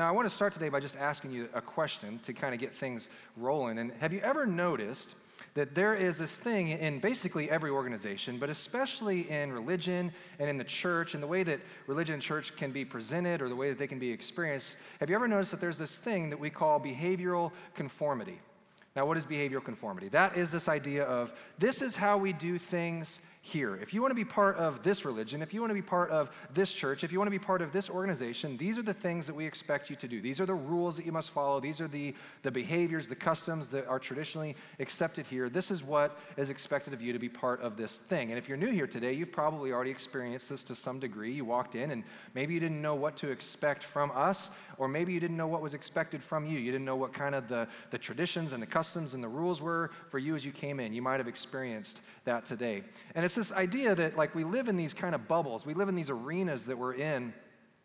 Now, I want to start today by just asking you a question to kind of get things rolling. And have you ever noticed that there is this thing in basically every organization, but especially in religion and in the church, and the way that religion and church can be presented or the way that they can be experienced? Have you ever noticed that there's this thing that we call behavioral conformity? Now, what is behavioral conformity? That is this idea of this is how we do things here. If you want to be part of this religion, if you want to be part of this church, if you want to be part of this organization, these are the things that we expect you to do. These are the rules that you must follow. These are the, the behaviors, the customs that are traditionally accepted here. This is what is expected of you to be part of this thing. And if you're new here today, you've probably already experienced this to some degree. You walked in and maybe you didn't know what to expect from us, or maybe you didn't know what was expected from you. You didn't know what kind of the, the traditions and the customs and the rules were for you as you came in. You might have experienced that today. And it's this idea that like we live in these kind of bubbles, we live in these arenas that we're in.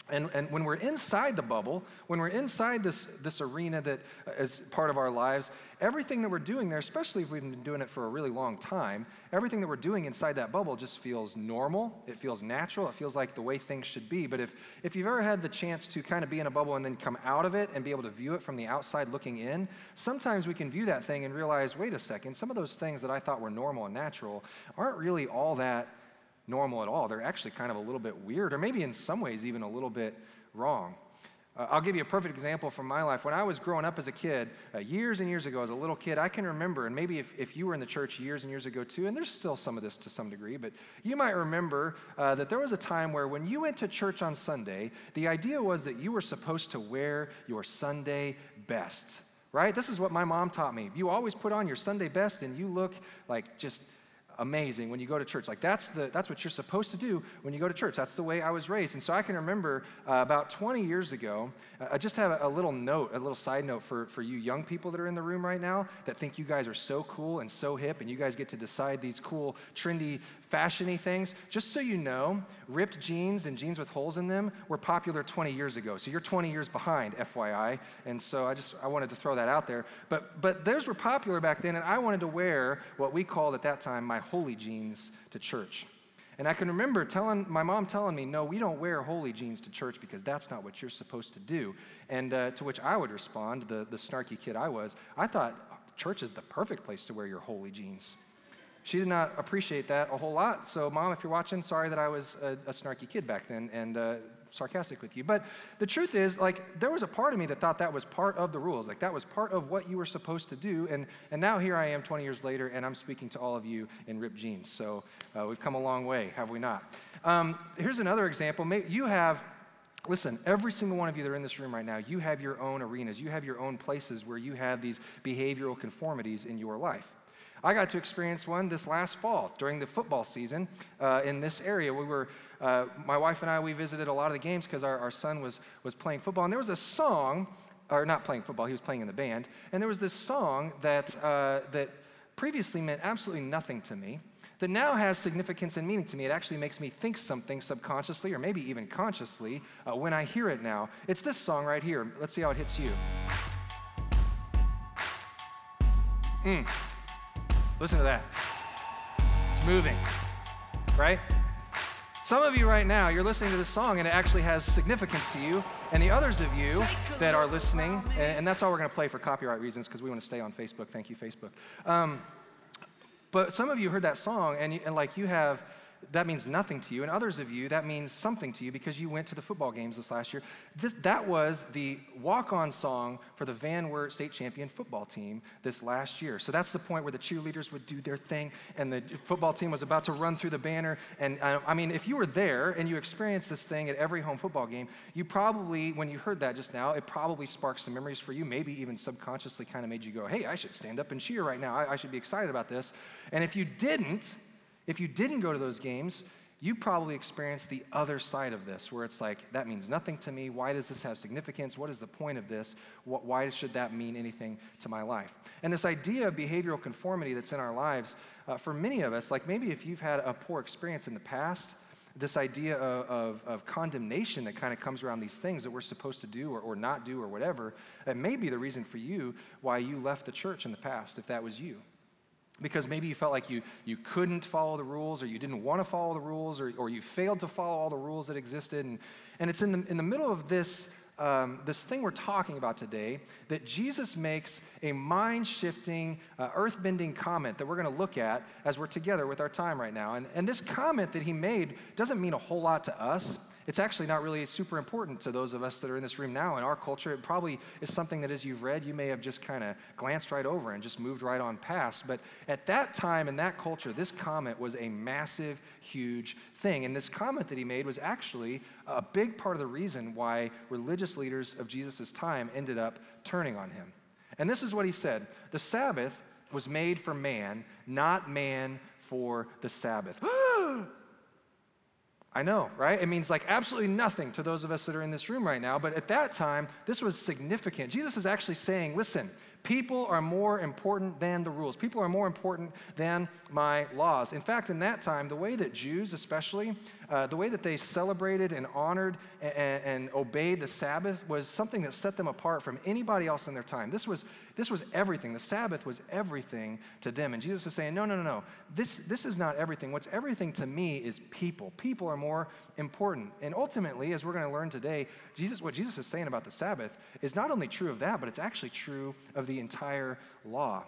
And, and when we're inside the bubble, when we're inside this, this arena that uh, is part of our lives, everything that we're doing there, especially if we've been doing it for a really long time, everything that we're doing inside that bubble just feels normal. It feels natural. It feels like the way things should be. But if, if you've ever had the chance to kind of be in a bubble and then come out of it and be able to view it from the outside looking in, sometimes we can view that thing and realize wait a second, some of those things that I thought were normal and natural aren't really all that normal at all. They're actually kind of a little bit weird, or maybe in some ways even a little bit wrong. Uh, I'll give you a perfect example from my life. When I was growing up as a kid, uh, years and years ago, as a little kid, I can remember, and maybe if, if you were in the church years and years ago too, and there's still some of this to some degree, but you might remember uh, that there was a time where when you went to church on Sunday, the idea was that you were supposed to wear your Sunday best, right? This is what my mom taught me. You always put on your Sunday best and you look like just amazing when you go to church. Like that's the that's what you're supposed to do when you go to church. That's the way I was raised. And so I can remember uh, about 20 years ago, uh, I just have a, a, little note, a little side note for for you young people that are in the room right now that think you guys are so cool and so hip, and you guys get to decide these cool, trendy, fashiony things. Just so you know, ripped jeans and jeans with holes in them were popular 20 years ago. So you're 20 years behind, FYI. And so I just I wanted to throw that out there. But but those were popular back then, and I wanted to wear what we called at that time my holy jeans to church. And I can remember telling my mom telling me, "No, we don't wear holy jeans to church because that's not what you're supposed to do." And uh, to which I would respond, the, the snarky kid I was, I thought church is the perfect place to wear your holy jeans. She did not appreciate that a whole lot. So, mom, if you're watching, sorry that I was a, a snarky kid back then, and uh, sarcastic with you. But the truth is, like, there was a part of me that thought that was part of the rules. Like, that was part of what you were supposed to do. And, and now here I am 20 years later, and I'm speaking to all of you in ripped jeans. So uh, we've come a long way, have we not? Um, here's another example. You have Listen, every single one of you that are in this room right now, you have your own arenas. You have your own places where you have these behavioral conformities in your life. I got to experience one this last fall during the football season uh, in this area. We were, uh, my wife and I, we visited a lot of the games because our, our son was, was playing football. And there was a song, or not playing football, he was playing in the band. And there was this song that, uh, that previously meant absolutely nothing to me that now has significance and meaning to me. It actually makes me think something subconsciously or maybe even consciously uh, when I hear it now. It's this song right here. Let's see how it hits you. Mm. Listen to that. It's moving, right? Some of you right now, you're listening to this song and it actually has significance to you. And the others of you that are listening, and that's all we're going to play for copyright reasons because we want to stay on Facebook. Thank you, Facebook. Um, but some of you heard that song and, and like you have that means nothing to you. And others of you, that means something to you because you went to the football games this last year. This, that was the walk on song for the Van Wert state champion football team this last year. So that's the point where the cheerleaders would do their thing and the football team was about to run through the banner. And uh, I mean, if you were there and you experienced this thing at every home football game, you probably, when you heard that just now, it probably sparked some memories for you, maybe even subconsciously kind of made you go, hey, I should stand up and cheer right now. I, I should be excited about this. And if you didn't, if you didn't go to those games, you probably experienced the other side of this, where it's like, that means nothing to me. Why does this have significance? What is the point of this? Why should that mean anything to my life? And this idea of behavioral conformity that's in our lives, uh, for many of us, like maybe if you've had a poor experience in the past, this idea of, of, of condemnation that kind of comes around these things that we're supposed to do or, or not do or whatever, that may be the reason for you why you left the church in the past, if that was you because maybe you felt like you, you couldn't follow the rules or you didn't want to follow the rules or, or you failed to follow all the rules that existed. And, and it's in the, in the middle of this um, this thing we're talking about today that Jesus makes a mind shifting, uh, earth bending comment that we're going to look at as we're together with our time right now. And, and this comment that he made doesn't mean a whole lot to us. It's actually not really super important to those of us that are in this room now. In our culture, it probably is something that as you've read, you may have just kind of glanced right over and just moved right on past. But at that time, in that culture, this comment was a massive, huge thing. And this comment that he made was actually a big part of the reason why religious leaders of Jesus' time ended up turning on him. And this is what he said The Sabbath was made for man, not man for the Sabbath. I know, right? It means like absolutely nothing to those of us that are in this room right now, but at that time, this was significant. Jesus is actually saying, listen, People are more important than the rules. People are more important than my laws. In fact, in that time, the way that Jews, especially, uh, the way that they celebrated and honored and, and, obeyed the Sabbath was something that set them apart from anybody else in their time. This was, this was everything. The Sabbath was everything to them. And Jesus is saying, no, no, no, no. This, this is not everything. What's everything to me is people. People are more important. And ultimately, as we're going to learn today, Jesus, what Jesus is saying about the Sabbath is not only true of that, but it's actually true of the the entire law.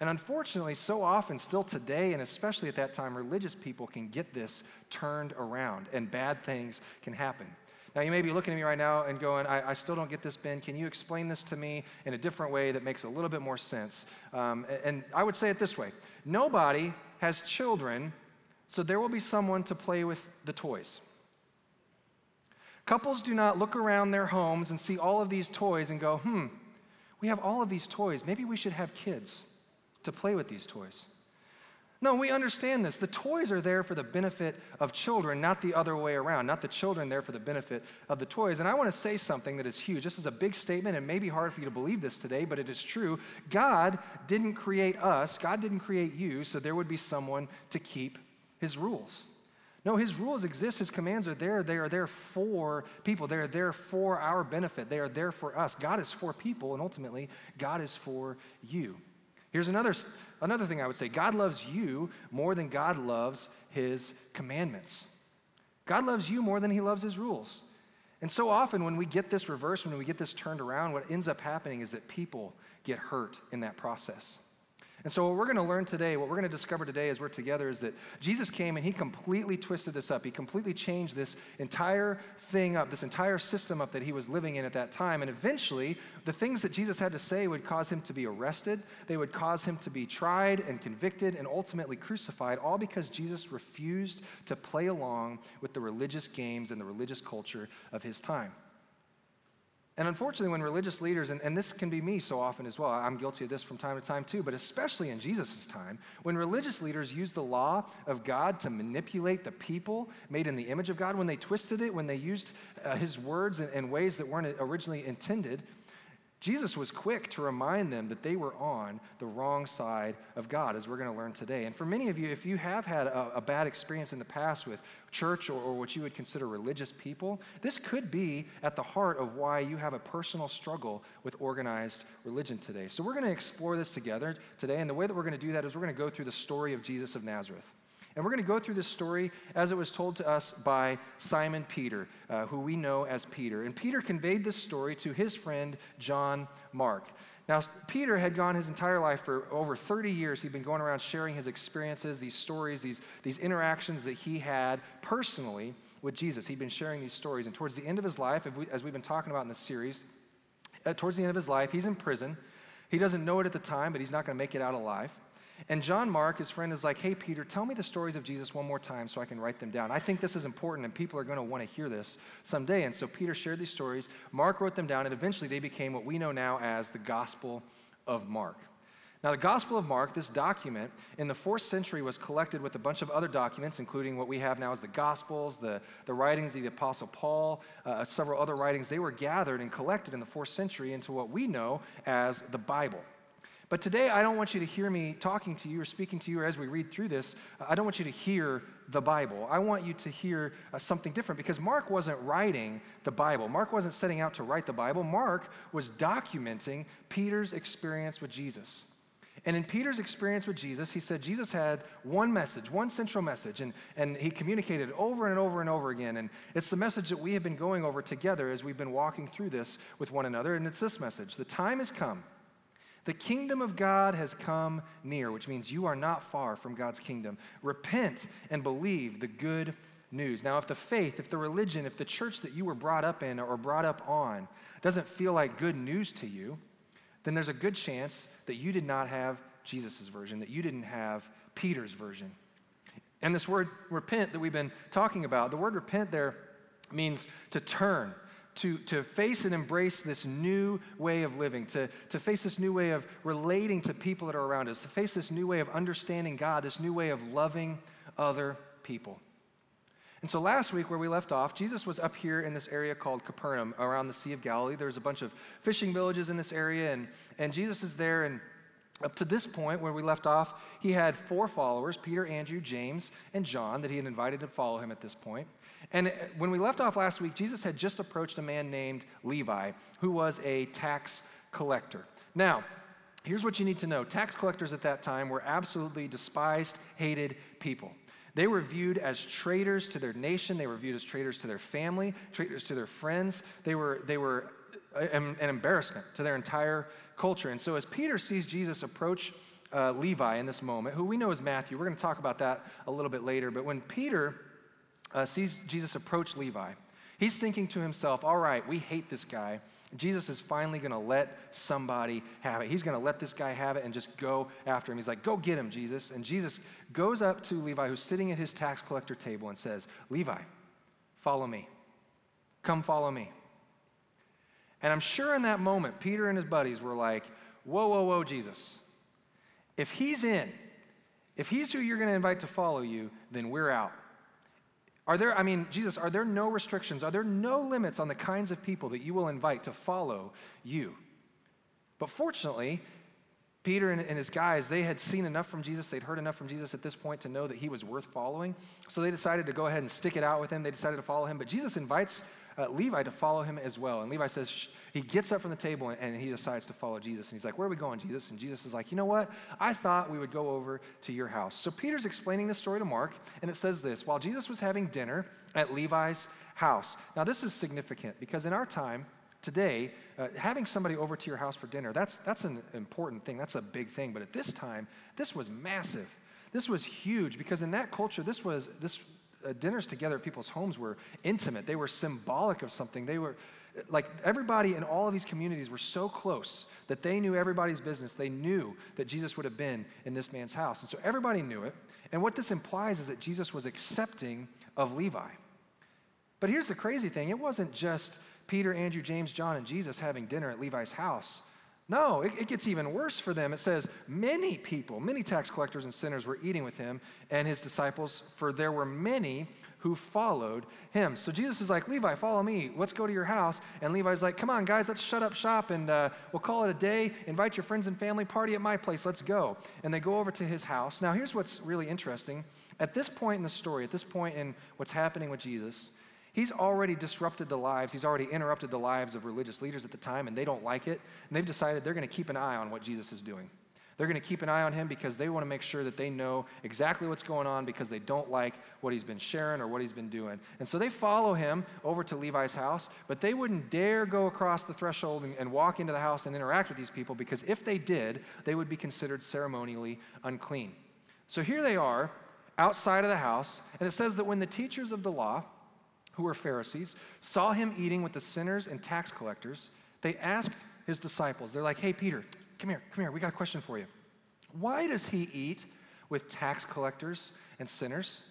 And unfortunately, so often, still today, and especially at that time, religious people can get this turned around and bad things can happen. Now, you may be looking at me right now and going, I, I, still don't get this, Ben. Can you explain this to me in a different way that makes a little bit more sense? Um, and I would say it this way Nobody has children, so there will be someone to play with the toys. Couples do not look around their homes and see all of these toys and go, hmm, we have all of these toys. Maybe we should have kids to play with these toys. No, we understand this. The toys are there for the benefit of children, not the other way around, not the children there for the benefit of the toys. And I want to say something that is huge. This is a big statement. It may be hard for you to believe this today, but it is true. God didn't create us, God didn't create you, so there would be someone to keep his rules. No, his rules exist, his commands are there. They are there for people, they are there for our benefit, they are there for us. God is for people, and ultimately, God is for you. Here's another, another thing I would say God loves you more than God loves his commandments. God loves you more than he loves his rules. And so often, when we get this reversed, when we get this turned around, what ends up happening is that people get hurt in that process. And so, what we're going to learn today, what we're going to discover today as we're together, is that Jesus came and he completely twisted this up. He completely changed this entire thing up, this entire system up that he was living in at that time. And eventually, the things that Jesus had to say would cause him to be arrested, they would cause him to be tried and convicted and ultimately crucified, all because Jesus refused to play along with the religious games and the religious culture of his time. And unfortunately, when religious leaders, and, and, this can be me so often as well, I'm guilty of this from time to time too, but especially in Jesus' time, when religious leaders used the law of God to manipulate the people made in the image of God, when they twisted it, when they used uh, his words in, in ways that weren't originally intended, Jesus was quick to remind them that they were on the wrong side of God, as we're going to learn today. And for many of you, if you have had a, a bad experience in the past with church or, or, what you would consider religious people, this could be at the heart of why you have a personal struggle with organized religion today. So we're going to explore this together today. And the way that we're going to do that is we're going to go through the story of Jesus of Nazareth. And we're going to go through this story as it was told to us by Simon Peter, uh, who we know as Peter. And Peter conveyed this story to his friend John Mark. Now, Peter had gone his entire life for over 30 years. He'd been going around sharing his experiences, these stories, these, these interactions that he had personally with Jesus. He'd been sharing these stories. And towards the end of his life, as we've been talking about in this series, uh, towards the end of his life, he's in prison. He doesn't know it at the time, but he's not going to make it out alive. And John Mark, his friend, is like, hey, Peter, tell me the stories of Jesus one more time so I can write them down. I think this is important and people are going to want to hear this someday. And so Peter shared these stories. Mark wrote them down, and eventually they became what we know now as the Gospel of Mark. Now, the Gospel of Mark, this document, in the fourth century was collected with a bunch of other documents, including what we have now as the Gospels, the, the writings of the Apostle Paul, uh, several other writings. They were gathered and collected in the fourth century into what we know as the Bible. But today, I don't want you to hear me talking to you or speaking to you or as we read through this. I don't want you to hear the Bible. I want you to hear uh, something different because Mark wasn't writing the Bible. Mark wasn't setting out to write the Bible. Mark was documenting Peter's experience with Jesus. And in Peter's experience with Jesus, he said Jesus had one message, one central message, and, and he communicated it over and over and over again. And it's the message that we have been going over together as we've been walking through this with one another. And it's this message The time has come. The kingdom of God has come near, which means you are not far from God's kingdom. Repent and believe the good news. Now, if the faith, if the religion, if the church that you were brought up in or brought up on doesn't feel like good news to you, then there's a good chance that you did not have Jesus' version, that you didn't have Peter's version. And this word repent that we've been talking about, the word repent there means to turn, to, to face and embrace this new way of living, to, to face this new way of relating to people that are around us, to face this new way of understanding God, this new way of loving other people. And so last week, where we left off, Jesus was up here in this area called Capernaum around the Sea of Galilee. There's a bunch of fishing villages in this area, and, and Jesus is there. And up to this point, where we left off, he had four followers Peter, Andrew, James, and John that he had invited to follow him at this point. And when we left off last week, Jesus had just approached a man named Levi, who was a tax collector. Now, here's what you need to know tax collectors at that time were absolutely despised, hated people. They were viewed as traitors to their nation. They were viewed as traitors to their family, traitors to their friends. They were, they were an embarrassment to their entire culture. And so, as Peter sees Jesus approach uh, Levi in this moment, who we know is Matthew, we're going to talk about that a little bit later. But when Peter uh, sees Jesus approach Levi, he's thinking to himself, all right, we hate this guy. Jesus is finally going to let somebody have it. He's going to let this guy have it and just go after him. He's like, Go get him, Jesus. And Jesus goes up to Levi, who's sitting at his tax collector table, and says, Levi, follow me. Come follow me. And I'm sure in that moment, Peter and his buddies were like, Whoa, whoa, whoa, Jesus. If he's in, if he's who you're going to invite to follow you, then we're out. Are there, I mean, Jesus, are there no restrictions? Are there no limits on the kinds of people that you will invite to follow you? But fortunately, Peter and, his guys, they had seen enough from Jesus, they'd heard enough from Jesus at this point to know that he was worth following. So they decided to go ahead and stick it out with him. They decided to follow him. But Jesus invites uh, Levi to follow him as well. And Levi says, he gets up from the table and, and he decides to follow Jesus. And he's like, Where are we going, Jesus? And Jesus is like, You know what? I thought we would go over to your house. So Peter's explaining this story to Mark, and it says this While Jesus was having dinner at Levi's house. Now, this is significant because in our time, today, uh, having somebody over to your house for dinner, that's, that's an important thing. That's a big thing. But at this time, this was massive. This was huge because in that culture, this was, this, uh, dinners together at people's homes were intimate. They were symbolic of something. They were, like everybody in all of these communities were so close that they knew everybody's business. They knew that Jesus would have been in this man's house. And so everybody knew it. And what this implies is that Jesus was accepting of Levi. But here's the crazy thing it wasn't just Peter, Andrew, James, John, and Jesus having dinner at Levi's house. No, it, it, gets even worse for them. It says, many people, many tax collectors and sinners were eating with him and his disciples, for there were many who followed him. So Jesus is like, Levi, follow me. Let's go to your house. And Levi's like, come on, guys, let's shut up shop and uh, we'll call it a day. Invite your friends and family, party at my place. Let's go. And they go over to his house. Now, here's what's really interesting. At this point in the story, at this point in what's happening with Jesus, He's already disrupted the lives, he's already interrupted the lives of religious leaders at the time, and they don't like it. And they've decided they're going to keep an eye on what Jesus is doing. They're going to keep an eye on him because they want to make sure that they know exactly what's going on because they don't like what he's been sharing or what he's been doing. And so they follow him over to Levi's house, but they wouldn't dare go across the threshold and, and walk into the house and interact with these people because if they did, they would be considered ceremonially unclean. So here they are outside of the house, and it says that when the teachers of the law, who were Pharisees, saw him eating with the sinners and tax collectors, they asked his disciples, they're like, hey, Peter, come here, come here, we got a question for you. Why does he eat with tax collectors and sinners?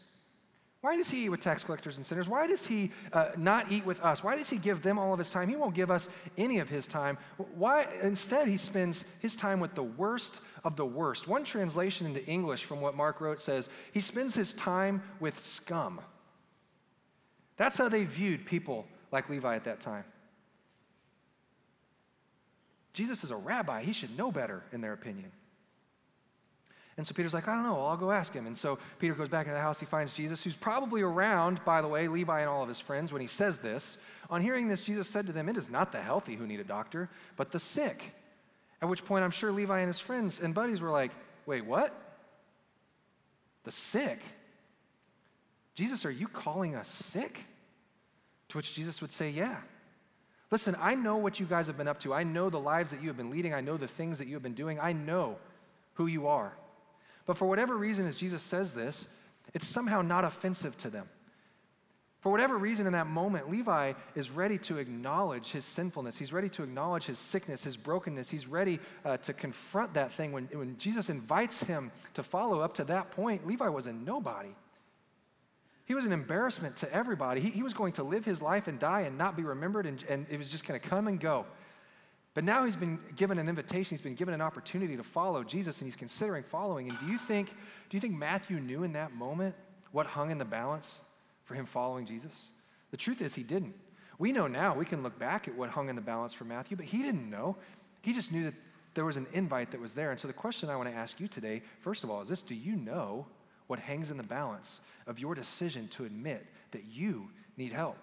Why does he eat with tax collectors and sinners? Why does he uh, not eat with us? Why does he give them all of his time? He won't give us any of his time. Why? Instead, he spends his time with the worst of the worst. One translation into English from what Mark wrote says he spends his time with scum. That's how they viewed people like Levi at that time. Jesus is a rabbi. He should know better, in their opinion. And so Peter's like, I don't know, I'll go ask him. And so Peter goes back into the house. He finds Jesus, who's probably around, by the way, Levi and all of his friends when he says this. On hearing this, Jesus said to them, It is not the healthy who need a doctor, but the sick. At which point, I'm sure Levi and his friends and buddies were like, wait, what? The sick? Jesus, are you calling us sick? To which Jesus would say, yeah. Listen, I know what you guys have been up to. I know the lives that you have been leading. I know the things that you have been doing. I know who you are. But for whatever reason, as Jesus says this, it's somehow not offensive to them. For whatever reason, in that moment, Levi is ready to acknowledge his sinfulness. He's ready to acknowledge his sickness, his brokenness. He's ready uh, to confront that thing. When, when Jesus invites him to follow up to that point, Levi was a nobody. He was an embarrassment to everybody. He, he was going to live his life and die and not be remembered, and, and it was just going to come and go. But now he's been given an invitation, he's been given an opportunity to follow Jesus, and he's considering following. And do you think, do you think Matthew knew in that moment what hung in the balance for him following Jesus? The truth is, he didn't. We know now, we can look back at what hung in the balance for Matthew, but he didn't know. He just knew that there was an invite that was there. And so the question I want to ask you today, first of all, is this Do you know what hangs in the balance of your decision to admit that you need help?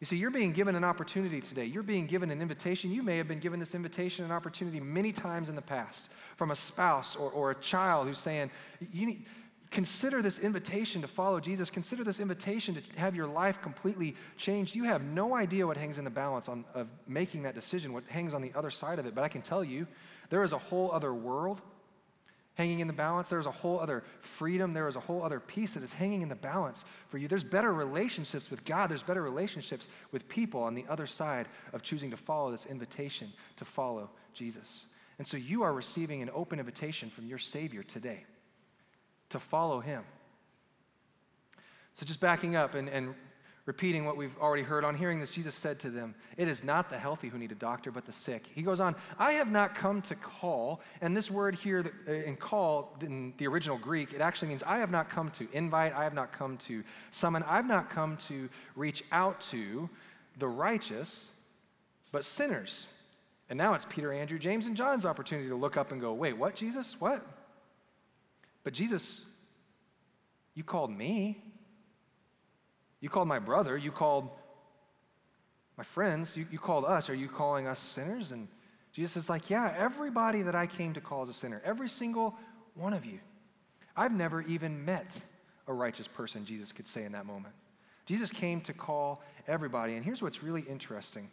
You see, you're being given an opportunity today. You're being given an invitation. You may have been given this invitation and opportunity many times in the past from a spouse or, or a child who's saying, you need, consider this invitation to follow Jesus. Consider this invitation to have your life completely changed. You have no idea what hangs in the balance on, of making that decision, what hangs on the other side of it. But I can tell you, there is a whole other world hanging in the balance. There's a whole other freedom. There is a whole other peace that is hanging in the balance for you. There's better relationships with God. There's better relationships with people on the other side of choosing to follow this invitation to follow Jesus. And so you are receiving an open invitation from your Savior today to follow Him. So just backing up and, and repeating what we've already heard. On hearing this, Jesus said to them, It is not the healthy who need a doctor, but the sick. He goes on, I have not come to call, and this word here uh, in call, in the original Greek, it actually means I have not come to invite, I have not come to summon, I've not come to reach out to the righteous, but sinners. And now it's Peter, Andrew, James, and John's opportunity to look up and go, Wait, what, Jesus? What? But Jesus, you called me. You called my brother, you called my friends, you, you called us. Are you calling us sinners? And Jesus is like, Yeah, everybody that I came to call is a sinner, every single one of you. I've never even met a righteous person, Jesus could say in that moment. Jesus came to call everybody. And here's what's really interesting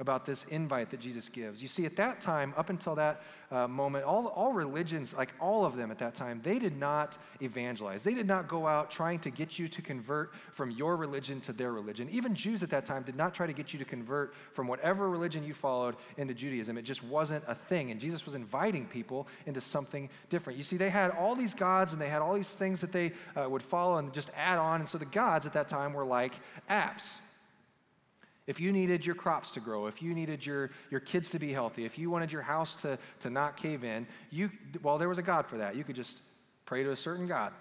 about this invite that Jesus gives. You see, at that time, up until that uh, moment, all, all religions, like all of them at that time, they did not evangelize. They did not go out trying to get you to convert from your religion to their religion. Even Jews at that time did not try to get you to convert from whatever religion you followed into Judaism. It just wasn't a thing. And Jesus was inviting people into something different. You see, they had all these gods and they had all these things that they uh, would follow and just add on. And so the gods at that time were like apps if you needed your crops to grow, if you needed your, your kids to be healthy, if you wanted your house to, to not cave in, you, well, there was a God for that. You could just pray to a certain God,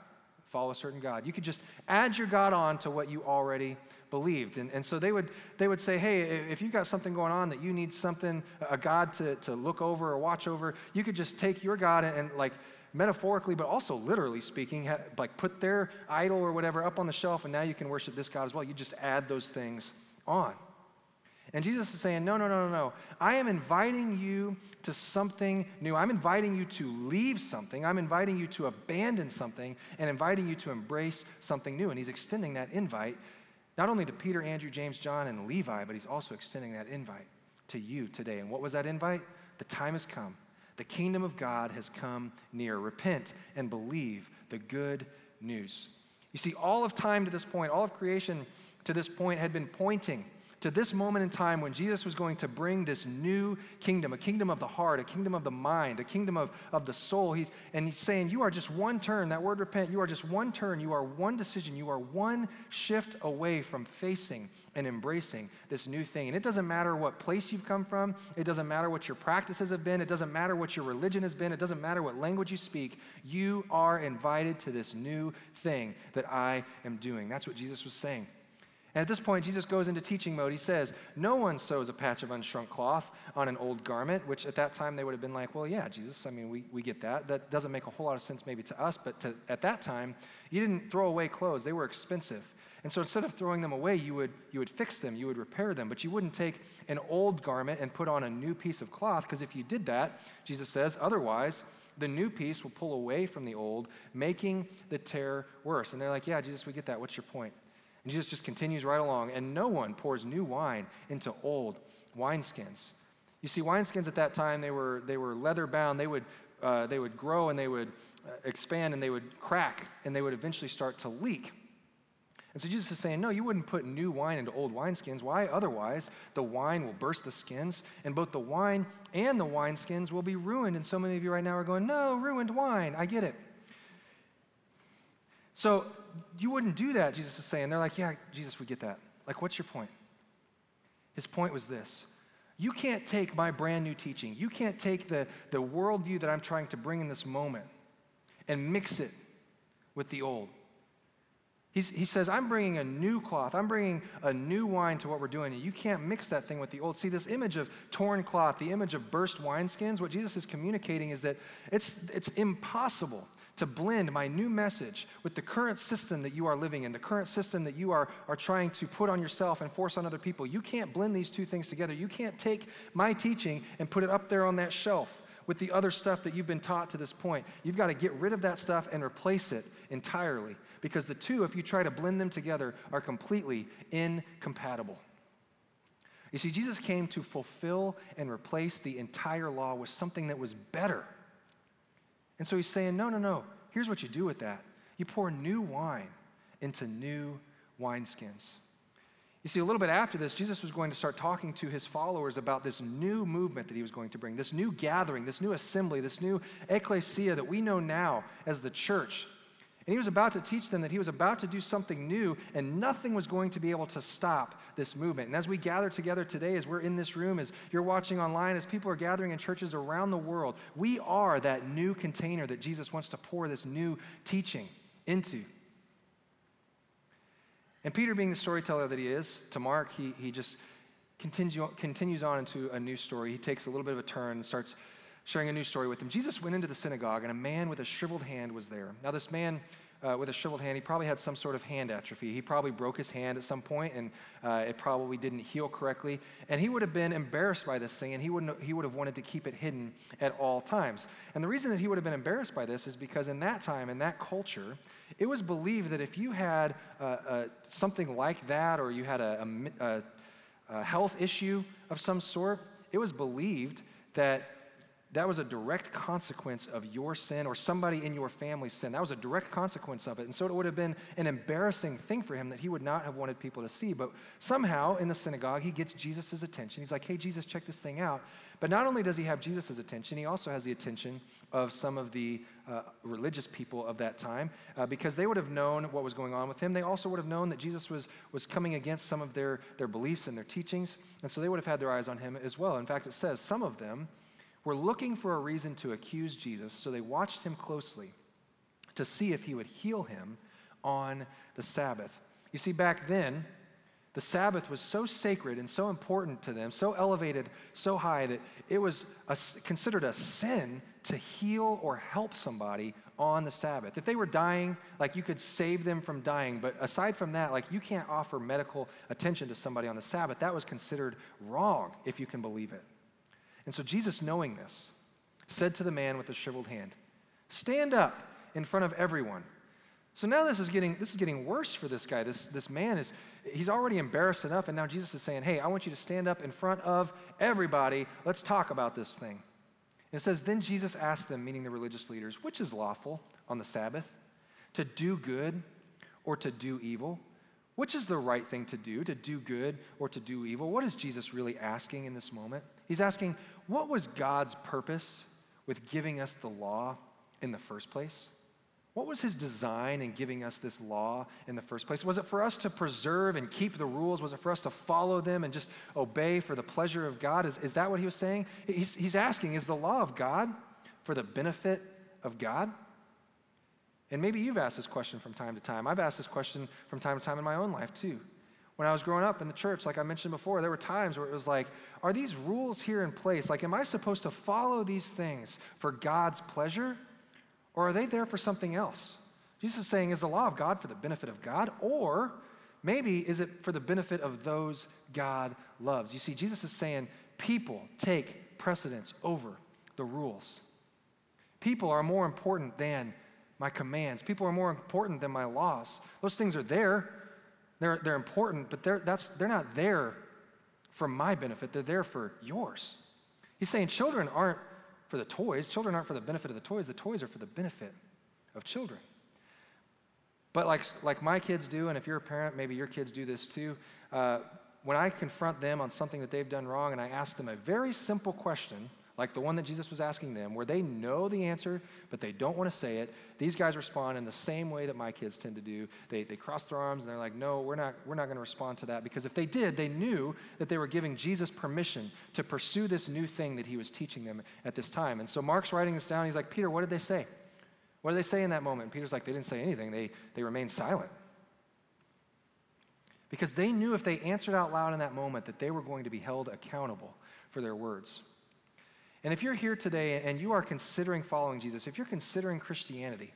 follow a certain God. You could just add your God on to what you already believed. And, and so they would, they would say, hey, if you've got something going on that you need something, a God to, to look over or watch over, you could just take your God and, and like, metaphorically, but also literally speaking, like put their idol or whatever up on the shelf, and now you can worship this God as well. You just add those things on. And Jesus is saying, No, no, no, no, no. I am inviting you to something new. I'm inviting you to leave something. I'm inviting you to abandon something and inviting you to embrace something new. And he's extending that invite not only to Peter, Andrew, James, John, and Levi, but he's also extending that invite to you today. And what was that invite? The time has come. The kingdom of God has come near. Repent and believe the good news. You see, all of time to this point, all of creation to this point had been pointing to this moment in time when Jesus was going to bring this new kingdom, a kingdom of the heart, a kingdom of the mind, a kingdom of, of the soul. He's, and he's saying, You are just one turn, that word repent, you are just one turn, you are one decision, you are one shift away from facing and embracing this new thing. And it doesn't matter what place you've come from, it doesn't matter what your practices have been, it doesn't matter what your religion has been, it doesn't matter what language you speak. You are invited to this new thing that I am doing. That's what Jesus was saying. And at this point, Jesus goes into teaching mode. He says, No one sews a patch of unshrunk cloth on an old garment, which at that time they would have been like, Well, yeah, Jesus, I mean, we, we get that. That doesn't make a whole lot of sense maybe to us, but to, at that time, you didn't throw away clothes, they were expensive. And so instead of throwing them away, you would, you would fix them, you would repair them, but you wouldn't take an old garment and put on a new piece of cloth, because if you did that, Jesus says, otherwise, the new piece will pull away from the old, making the tear worse. And they're like, Yeah, Jesus, we get that. What's your point? And Jesus just continues right along, and no one pours new wine into old wineskins. You see, wineskins at that time, they were, they were leather bound. They would, uh, they would grow and they would uh, expand and they would crack and they would eventually start to leak. And so Jesus is saying, no, you wouldn't put new wine into old wineskins. Why? Otherwise, the wine will burst the skins, and both the wine and the wineskins will be ruined. And so many of you right now are going, no, ruined wine. I get it. So you wouldn't do that, Jesus is saying. They're like, yeah, Jesus, we get that. Like, what's your point? His point was this you can't take my brand new teaching, you can't take the, the worldview that I'm trying to bring in this moment and mix it with the old. He's, he says, I'm bringing a new cloth. I'm bringing a new wine to what we're doing. And you can't mix that thing with the old. See, this image of torn cloth, the image of burst wineskins, what Jesus is communicating is that it's, it's impossible to blend my new message with the current system that you are living in, the current system that you are, are trying to put on yourself and force on other people. You can't blend these two things together. You can't take my teaching and put it up there on that shelf with the other stuff that you've been taught to this point. You've got to get rid of that stuff and replace it entirely because the two, if you try to blend them together, are completely incompatible. You see, Jesus came to fulfill and replace the entire law with something that was better. And so he's saying, no, no, no. Here's what you do with that you pour new wine into new wineskins. You see, a little bit after this, Jesus was going to start talking to his followers about this new movement that he was going to bring, this new gathering, this new assembly, this new ecclesia that we know now as the church. And he was about to teach them that he was about to do something new, and nothing was going to be able to stop this movement. And as we gather together today, as we're in this room, as you're watching online, as people are gathering in churches around the world, we are that new container that Jesus wants to pour this new teaching into. And Peter, being the storyteller that he is, to Mark, he, he just continue, continues on into a new story. He takes a little bit of a turn and starts sharing a new story with them. Jesus went into the synagogue, and a man with a shriveled hand was there. Now, this man uh, with a shriveled hand, he probably had some sort of hand atrophy. He probably broke his hand at some point, and uh, it probably didn't heal correctly. And he would have been embarrassed by this thing, and he, wouldn't, he would have wanted to keep it hidden at all times. And the reason that he would have been embarrassed by this is because in that time, in that culture, it was believed that if you had uh, uh, something like that or you had a, a, a health issue of some sort, it was believed that that was a direct consequence of your sin or somebody in your family's sin. That was a direct consequence of it. And so it would have been an embarrassing thing for him that he would not have wanted people to see. But somehow in the synagogue, he gets Jesus' attention. He's like, hey, Jesus, check this thing out. But not only does he have Jesus' attention, he also has the attention of some of the uh, religious people of that time uh, because they would have known what was going on with him. They also would have known that Jesus was, was coming against some of their, their beliefs and their teachings. And so they would have had their eyes on him as well. In fact, it says some of them were looking for a reason to accuse Jesus, so they watched him closely to see if he would heal him on the Sabbath. You see, back then, the Sabbath was so sacred and so important to them, so elevated, so high, that it was a, considered a sin to heal or help somebody on the Sabbath. If they were dying, like you could save them from dying, but aside from that, like you can't offer medical attention to somebody on the Sabbath. That was considered wrong, if you can believe it. And so Jesus, knowing this, said to the man with the shriveled hand, Stand up in front of everyone. So now this is getting this is getting worse for this guy. This, this man is he's already embarrassed enough, and now Jesus is saying, Hey, I want you to stand up in front of everybody. Let's talk about this thing. And it says, Then Jesus asked them, meaning the religious leaders, which is lawful on the Sabbath? To do good or to do evil? Which is the right thing to do, to do good or to do evil? What is Jesus really asking in this moment? He's asking, what was God's purpose with giving us the law in the first place? What was his design in giving us this law in the first place? Was it for us to preserve and keep the rules? Was it for us to follow them and just obey for the pleasure of God? Is, is that what he was saying? He's, he's asking, is the law of God for the benefit of God? And maybe you've asked this question from time to time. I've asked this question from time to time in my own life too when I was growing up in the church, like I mentioned before, there were times where it was like, are these rules here in place? Like, am I supposed to follow these things for God's pleasure? Or are they there for something else? Jesus is saying, is the law of God for the benefit of God? Or maybe is it for the benefit of those God loves? You see, Jesus is saying people take precedence over the rules. People are more important than my commands. People are more important than my laws. Those things are there. They're, they're important, but they're, that's, they're not there for my benefit. They're there for yours. He's saying children aren't for the toys. Children aren't for the benefit of the toys. The toys are for the benefit of children. But like, like my kids do, and if you're a parent, maybe your kids do this too, uh, when I confront them on something that they've done wrong and I ask them a very simple question, like the one that Jesus was asking them, where they know the answer, but they don't want to say it, these guys respond in the same way that my kids tend to do. They, they cross their arms and they're like, no, we're not, we're not going to respond to that. Because if they did, they knew that they were giving Jesus permission to pursue this new thing that he was teaching them at this time. And so Mark's writing this down. He's like, Peter, what did they say? What did they say in that moment? And Peter's like, they didn't say anything. They, they remained silent. Because they knew if they answered out loud in that moment that they were going to be held accountable for their words. And if you're here today and you are considering following Jesus, if you're considering Christianity,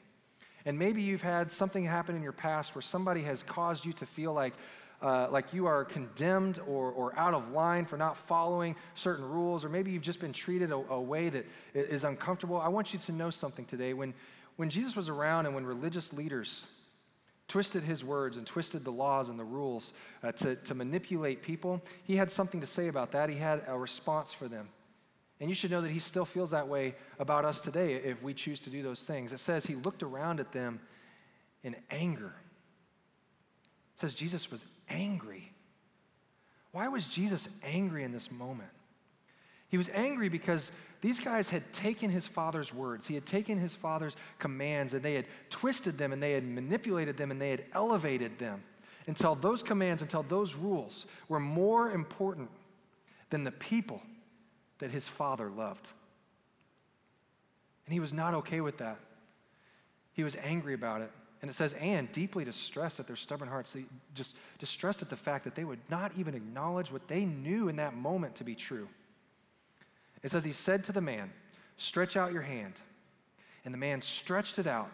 and maybe you've had something happen in your past where somebody has caused you to feel like, uh, like you are condemned or, or out of line for not following certain rules, or maybe you've just been treated a, a way that is uncomfortable, I want you to know something today. When, when Jesus was around and when religious leaders twisted his words and twisted the laws and the rules uh, to, to manipulate people, he had something to say about that. He had a response for them. And you should know that he still feels that way about us today if we choose to do those things. It says he looked around at them in anger. It says Jesus was angry. Why was Jesus angry in this moment? He was angry because these guys had taken his father's words, he had taken his father's commands, and they had twisted them, and they had manipulated them, and they had elevated them until those commands, until those rules were more important than the people that his father loved. And he was not okay with that. He was angry about it. And it says, and deeply distressed at their stubborn hearts, just distressed at the fact that they would not even acknowledge what they knew in that moment to be true. It says, He said to the man, Stretch out your hand. And the man stretched it out,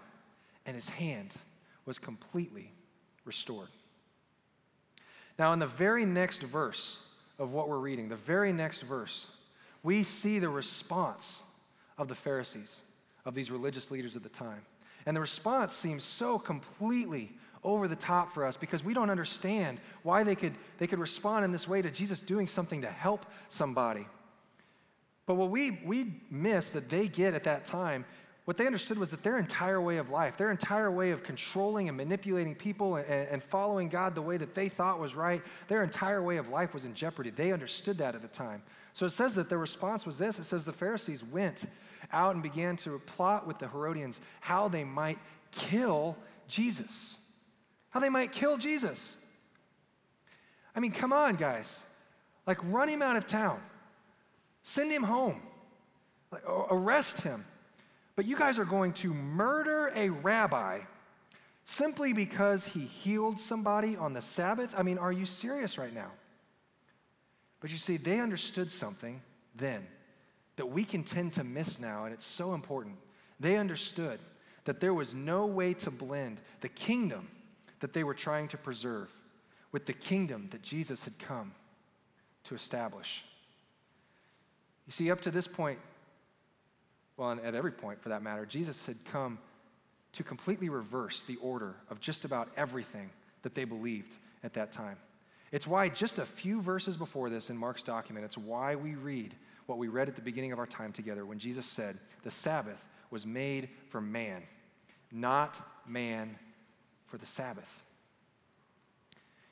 and his hand was completely restored. Now, in the very next verse of what we're reading, the very next verse, we see the response of the Pharisees, of these religious leaders at the time. And the response seems so completely over the top for us because we don't understand why they could, they could respond in this way to Jesus doing something to help somebody. But what we, we miss that they get at that time, what they understood was that their entire way of life, their entire way of controlling and manipulating people and, and following God the way that they thought was right, their entire way of life was in jeopardy. They understood that at the time. So it says that their response was this it says the Pharisees went out and began to plot with the Herodians how they might kill Jesus. How they might kill Jesus. I mean, come on, guys. Like, run him out of town, send him home, like, arrest him. But you guys are going to murder a rabbi simply because he healed somebody on the Sabbath? I mean, are you serious right now? But you see, they understood something then that we can tend to miss now, and it's so important. They understood that there was no way to blend the kingdom that they were trying to preserve with the kingdom that Jesus had come to establish. You see, up to this point, well, and at every point for that matter, Jesus had come to completely reverse the order of just about everything that they believed at that time. It's why just a few verses before this in Mark's document, it's why we read what we read at the beginning of our time together when Jesus said, The Sabbath was made for man, not man for the Sabbath.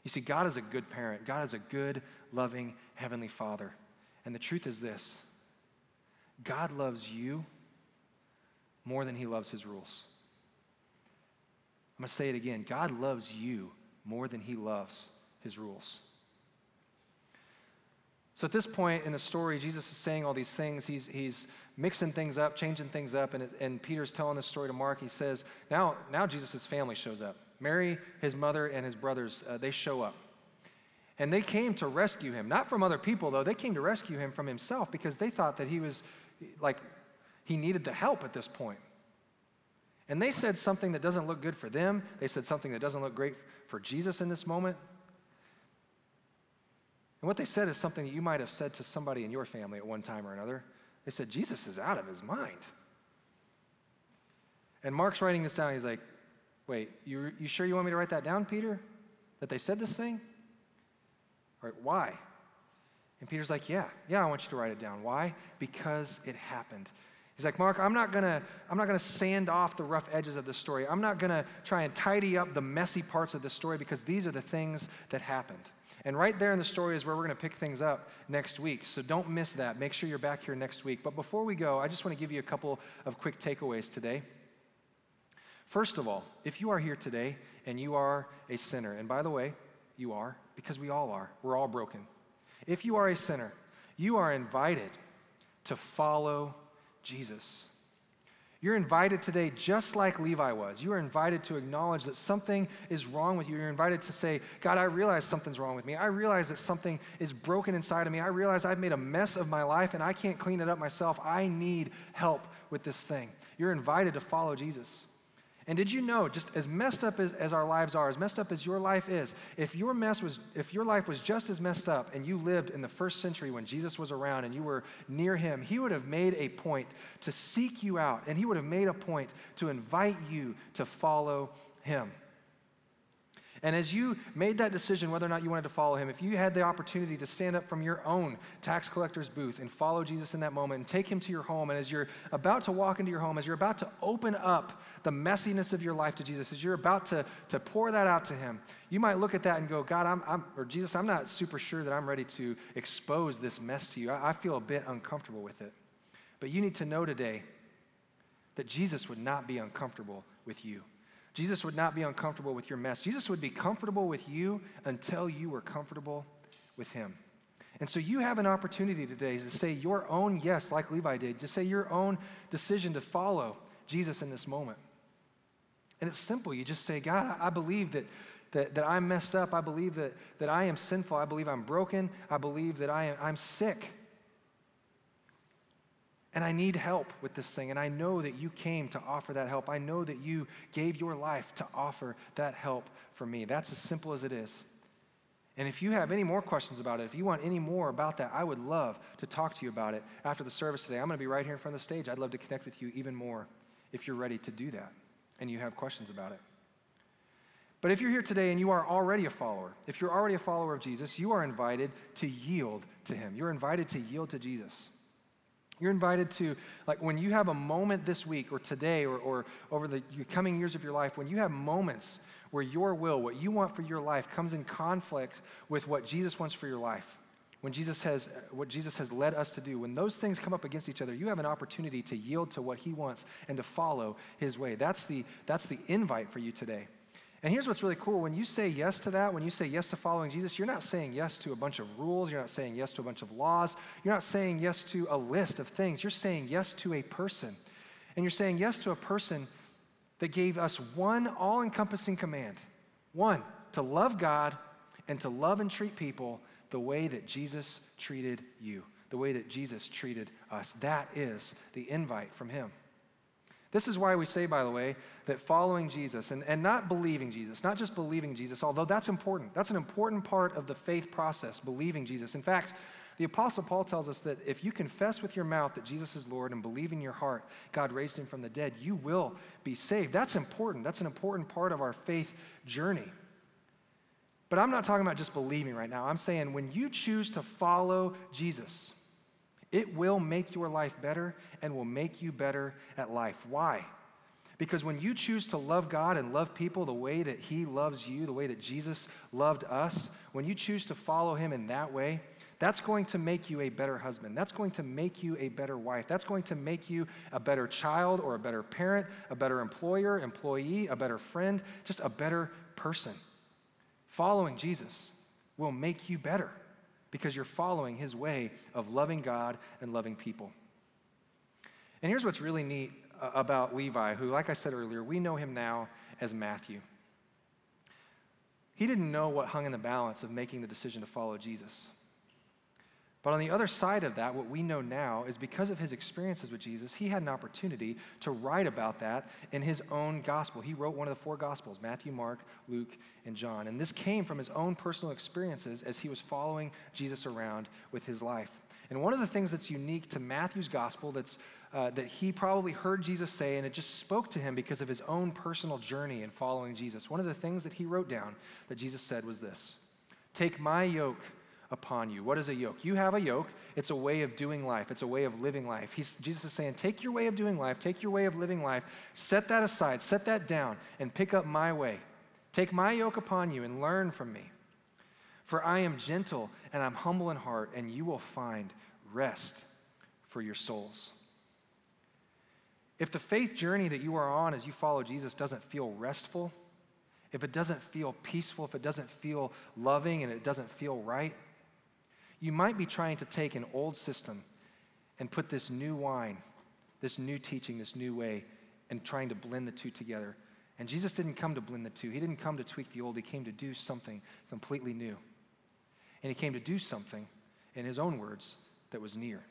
You see, God is a good parent, God is a good, loving, heavenly Father. And the truth is this God loves you more than he loves his rules. I'm going to say it again God loves you more than he loves his rules. So at this point in the story, Jesus is saying all these things. He's, he's mixing things up, changing things up, and, and Peter's telling this story to Mark. He says, now, now Jesus' family shows up. Mary, his mother, and his brothers, uh, they show up. And they came to rescue him, not from other people, though. They came to rescue him from himself because they thought that he was like, he needed the help at this point. And they said something that doesn't look good for them. They said something that doesn't look great for Jesus in this moment. And what they said is something that you might have said to somebody in your family at one time or another. They said, Jesus is out of his mind. And Mark's writing this down. He's like, Wait, you, you sure you want me to write that down, Peter? That they said this thing? All right, why? And Peter's like, Yeah, yeah, I want you to write it down. Why? Because it happened. He's like, Mark, I'm not gonna, I'm not gonna sand off the rough edges of the story. I'm not gonna try and tidy up the messy parts of the story because these are the things that happened. And right there in the story is where we're gonna pick things up next week. So don't miss that. Make sure you're back here next week. But before we go, I just wanna give you a couple of quick takeaways today. First of all, if you are here today and you are a sinner, and by the way, you are, because we all are, we're all broken. If you are a sinner, you are invited to follow Jesus. You're invited today, just like Levi was. You are invited to acknowledge that something is wrong with you. You're invited to say, God, I realize something's wrong with me. I realize that something is broken inside of me. I realize I've made a mess of my life and I can't clean it up myself. I need help with this thing. You're invited to follow Jesus. And did you know, just as messed up as, as our lives are, as messed up as your life is, if your mess was, if your life was just as messed up and you lived in the first century when Jesus was around and you were near him, he would have made a point to seek you out and he would have made a point to invite you to follow him. And as you made that decision whether or not you wanted to follow him, if you had the opportunity to stand up from your own tax collector's booth and follow Jesus in that moment and take him to your home, and as you're about to walk into your home, as you're about to open up the messiness of your life to Jesus, as you're about to, to pour that out to him, you might look at that and go, God, I'm, I'm or Jesus, I'm not super sure that I'm ready to expose this mess to you. I, I feel a bit uncomfortable with it. But you need to know today that Jesus would not be uncomfortable with you. Jesus would not be uncomfortable with your mess. Jesus would be comfortable with you until you were comfortable with him. And so you have an opportunity today to say your own yes, like Levi did, to say your own decision to follow Jesus in this moment. And it's simple. You just say, God, I believe that, that, that I'm messed up. I believe that, that I am sinful. I believe I'm broken. I believe that I am, I'm sick. And I need help with this thing. And I know that you came to offer that help. I know that you gave your life to offer that help for me. That's as simple as it is. And if you have any more questions about it, if you want any more about that, I would love to talk to you about it after the service today. I'm going to be right here in front of the stage. I'd love to connect with you even more if you're ready to do that and you have questions about it. But if you're here today and you are already a follower, if you're already a follower of Jesus, you are invited to yield to him. You're invited to yield to Jesus. You're invited to, like, when you have a moment this week or today or, or over the coming years of your life, when you have moments where your will, what you want for your life, comes in conflict with what Jesus wants for your life, when Jesus has, what Jesus has led us to do, when those things come up against each other, you have an opportunity to yield to what he wants and to follow his way. That's the, that's the invite for you today. And here's what's really cool when you say yes to that, when you say yes to following Jesus, you're not saying yes to a bunch of rules, you're not saying yes to a bunch of laws, you're not saying yes to a list of things, you're saying yes to a person. And you're saying yes to a person that gave us one all encompassing command one, to love God and to love and treat people the way that Jesus treated you, the way that Jesus treated us. That is the invite from Him. This is why we say, by the way, that following Jesus and, and not believing Jesus, not just believing Jesus, although that's important. That's an important part of the faith process, believing Jesus. In fact, the Apostle Paul tells us that if you confess with your mouth that Jesus is Lord and believe in your heart God raised him from the dead, you will be saved. That's important. That's an important part of our faith journey. But I'm not talking about just believing right now. I'm saying when you choose to follow Jesus, it will make your life better and will make you better at life. Why? Because when you choose to love God and love people the way that He loves you, the way that Jesus loved us, when you choose to follow Him in that way, that's going to make you a better husband. That's going to make you a better wife. That's going to make you a better child or a better parent, a better employer, employee, a better friend, just a better person. Following Jesus will make you better because you're following his way of loving God and loving people. And here's what's really neat uh, about Levi, who, like I said earlier, we know him now as Matthew. He didn't know what hung in the balance of making the decision to follow Jesus. But on the other side of that, what we know now is because of his experiences with Jesus, he had an opportunity to write about that in his own gospel. He wrote one of the four gospels Matthew, Mark, Luke, and John. And this came from his own personal experiences as he was following Jesus around with his life. And one of the things that's unique to Matthew's gospel that's, uh, that he probably heard Jesus say, and it just spoke to him because of his own personal journey in following Jesus. One of the things that he wrote down that Jesus said was this Take my yoke upon you. What is a yoke? You have a yoke. It's a way of doing life, it's a way of living life. He's, Jesus is saying, Take your way of doing life, take your way of living life, set that aside, set that down, and pick up my way. Take my yoke upon you and learn from me. For I am gentle and I'm humble in heart, and you will find rest for your souls. If the faith journey that you are on as you follow Jesus doesn't feel restful, if it doesn't feel peaceful, if it doesn't feel loving and it doesn't feel right, you might be trying to take an old system and put this new wine, this new teaching, this new way, and trying to blend the two together. And Jesus didn't come to blend the two. He didn't come to tweak the old. He came to do something completely new. And he came to do something, in his own words, that was near.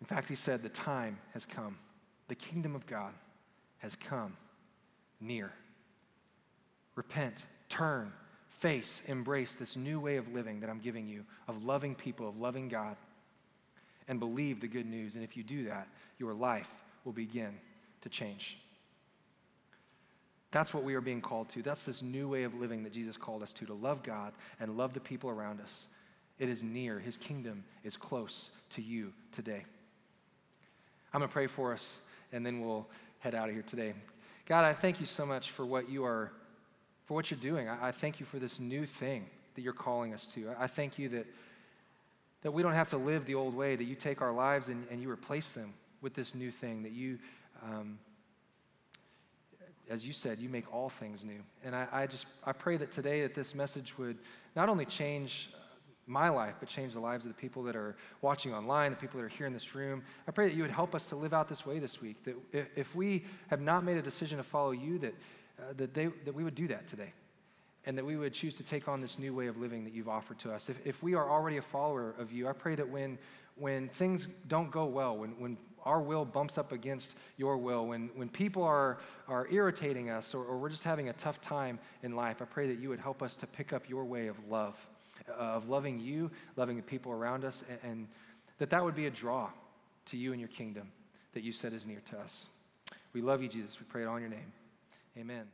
In fact, he said, The time has come. The kingdom of God has come near. Repent, turn, face, embrace this new way of living that I'm giving you, of loving people, of loving God, and believe the good news. And if you do that, your life will begin to change. That's what we are being called to. That's this new way of living that Jesus called us to, to love God and love the people around us. It is near. His kingdom is close to you today. I'm going to pray for us, and then we'll head out of here today. God, I thank you so much for what you are, for what you're doing. I, I thank you for this new thing that you're calling us to. I, I thank you that, that we don't have to live the old way, that you take our lives and, and you replace them with this new thing, that you, um, as you said, you make all things new. And I, I just, I pray that today that this message would not only change my life, but change the lives of the people that are watching online, the people that are here in this room. I pray that you would help us to live out this way this week. That if we have not made a decision to follow you, that, uh, that, they, that we would do that today. And that we would choose to take on this new way of living that you've offered to us. If, if we are already a follower of you, I pray that when, when things don't go well, when, when our will bumps up against your will, when, when people are, are irritating us or, or we're just having a tough time in life, I pray that you would help us to pick up your way of love of loving you, loving the people around us, and, and that that would be a draw to you and your kingdom that you said is near to us. We love you, Jesus. We pray it all in your name. Amen.